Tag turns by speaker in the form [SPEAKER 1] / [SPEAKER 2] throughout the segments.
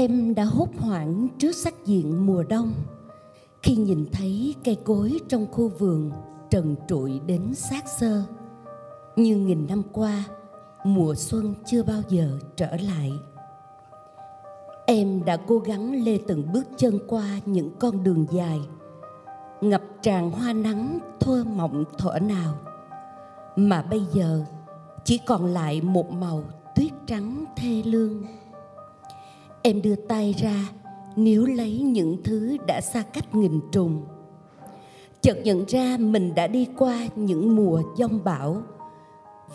[SPEAKER 1] Em đã hốt hoảng trước sắc diện mùa đông khi nhìn thấy cây cối trong khu vườn trần trụi đến xác xơ. Như nghìn năm qua, mùa xuân chưa bao giờ trở lại. Em đã cố gắng lê từng bước chân qua những con đường dài, ngập tràn hoa nắng thơ mộng thở nào, mà bây giờ chỉ còn lại một màu tuyết trắng thê lương em đưa tay ra, níu lấy những thứ đã xa cách nghìn trùng. Chợt nhận ra mình đã đi qua những mùa giông bão,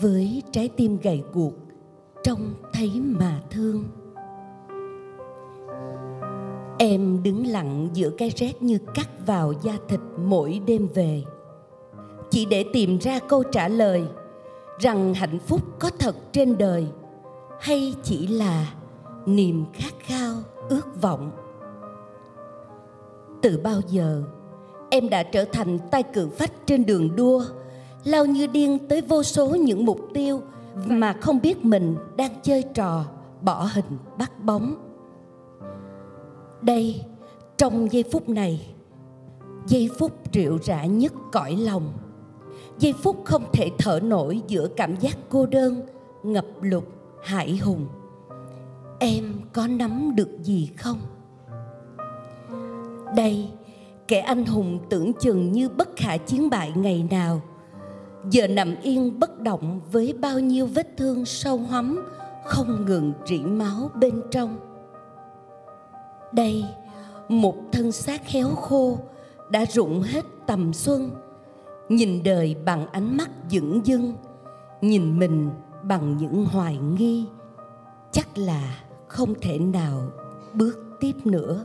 [SPEAKER 1] với trái tim gầy guộc, trông thấy mà thương. Em đứng lặng giữa cái rét như cắt vào da thịt mỗi đêm về. Chỉ để tìm ra câu trả lời, rằng hạnh phúc có thật trên đời, hay chỉ là niềm khát khao, ước vọng. Từ bao giờ em đã trở thành tay cự phách trên đường đua, lao như điên tới vô số những mục tiêu mà không biết mình đang chơi trò, bỏ hình, bắt bóng? Đây, trong giây phút này, giây phút rượu rã nhất cõi lòng. Giây phút không thể thở nổi giữa cảm giác cô đơn, ngập lụt hải hùng em có nắm được gì không? Đây, kẻ anh hùng tưởng chừng như bất khả chiến bại ngày nào. Giờ nằm yên bất động với bao nhiêu vết thương sâu hắm, không ngừng rỉ máu bên trong. Đây, một thân xác héo khô đã rụng hết tầm xuân. Nhìn đời bằng ánh mắt dửng dưng, nhìn mình bằng những hoài nghi, chắc là không thể nào bước tiếp nữa.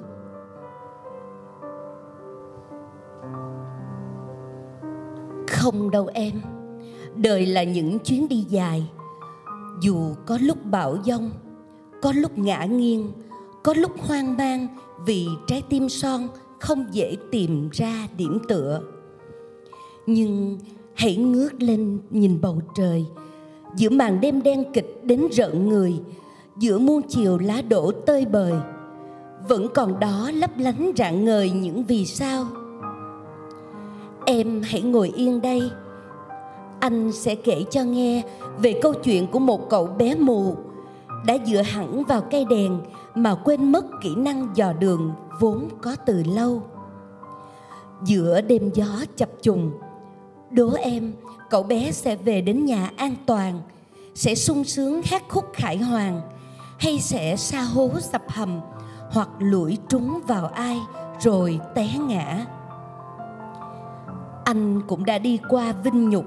[SPEAKER 1] Không đâu em, đời là những chuyến đi dài. Dù có lúc bão giông, có lúc ngã nghiêng, có lúc hoang mang vì trái tim son không dễ tìm ra điểm tựa. Nhưng hãy ngước lên nhìn bầu trời. Giữa màn đêm đen kịch đến rợn người giữa muôn chiều lá đổ tơi bời. Vẫn còn đó lấp lánh rạng ngời những vì sao. Em hãy ngồi yên đây. Anh sẽ kể cho nghe về câu chuyện của một cậu bé mù đã dựa hẳn vào cây đèn mà quên mất kỹ năng dò đường vốn có từ lâu. Giữa đêm gió chập trùng đố em cậu bé sẽ về đến nhà an toàn, sẽ sung sướng hát khúc khải hoàng hay sẽ xa hố sập hầm hoặc lũi trúng vào ai rồi té ngã. Anh cũng đã đi qua vinh nhục,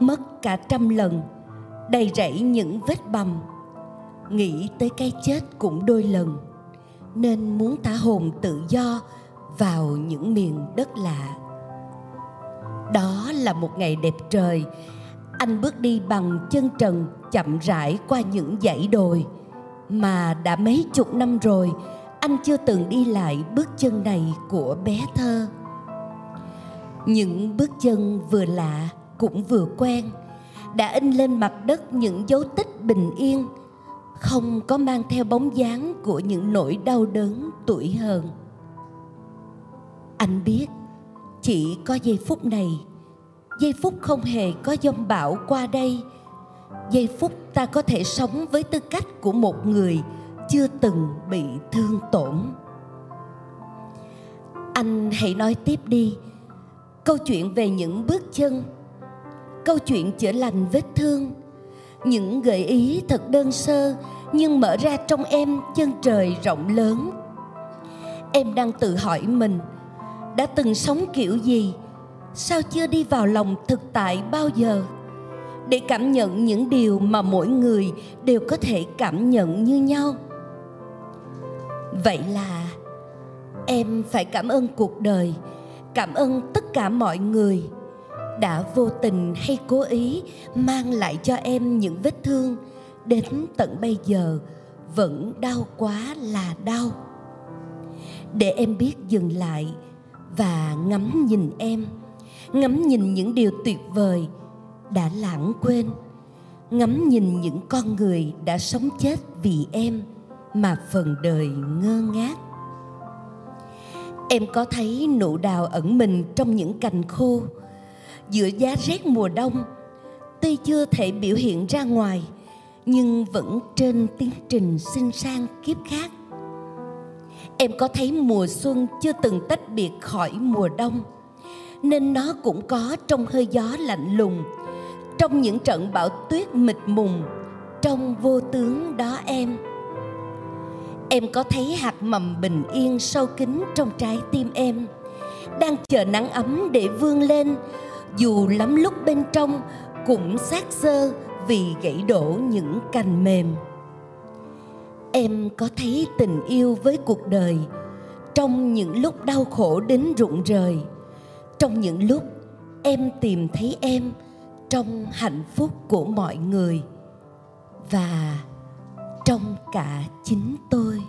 [SPEAKER 1] mất cả trăm lần, đầy rẫy những vết bầm. Nghĩ tới cái chết cũng đôi lần, nên muốn thả hồn tự do vào những miền đất lạ. Đó là một ngày đẹp trời anh bước đi bằng chân trần, chậm rãi qua những dãy đồi. Mà đã mấy chục năm rồi, anh chưa từng đi lại bước chân này của bé thơ. Những bước chân vừa lạ cũng vừa quen, đã in lên mặt đất những dấu tích bình yên, không có mang theo bóng dáng của những nỗi đau đớn tuổi hờn. Anh biết, chỉ có giây phút này giây phút không hề có dông bão qua đây. Giây phút ta có thể sống với tư cách của một người chưa từng bị thương tổn. Anh hãy nói tiếp đi. Câu chuyện về những bước chân. Câu chuyện chữa lành vết thương. Những gợi ý thật đơn sơ nhưng mở ra trong em chân trời rộng lớn. Em đang tự hỏi mình, đã từng sống kiểu gì? Sao chưa đi vào lòng thực tại bao giờ? Để cảm nhận những điều mà mỗi người đều có thể cảm nhận như nhau. Vậy là em phải cảm ơn cuộc đời, cảm ơn tất cả mọi người đã vô tình hay cố ý mang lại cho em những vết thương. Đến tận bây giờ vẫn đau quá là đau. Để em biết dừng lại và ngắm nhìn em ngắm nhìn những điều tuyệt vời đã lãng quên, ngắm nhìn những con người đã sống chết vì em mà phần đời ngơ ngác. Em có thấy nụ đào ẩn mình trong những cành khô, giữa giá rét mùa đông, tuy chưa thể biểu hiện ra ngoài, nhưng vẫn trên tiến trình sinh sang kiếp khác. Em có thấy mùa xuân chưa từng tách biệt khỏi mùa đông nên nó cũng có trong hơi gió lạnh lùng, trong những trận bão tuyết mịt mùng, trong vô tướng đó em. Em có thấy hạt mầm bình yên sâu kín trong trái tim em, đang chờ nắng ấm để vươn lên, dù lắm lúc bên trong cũng xác xơ vì gãy đổ những cành mềm. Em có thấy tình yêu với cuộc đời, trong những lúc đau khổ đến rụng rời trong những lúc em tìm thấy em trong hạnh phúc của mọi người và trong cả chính tôi.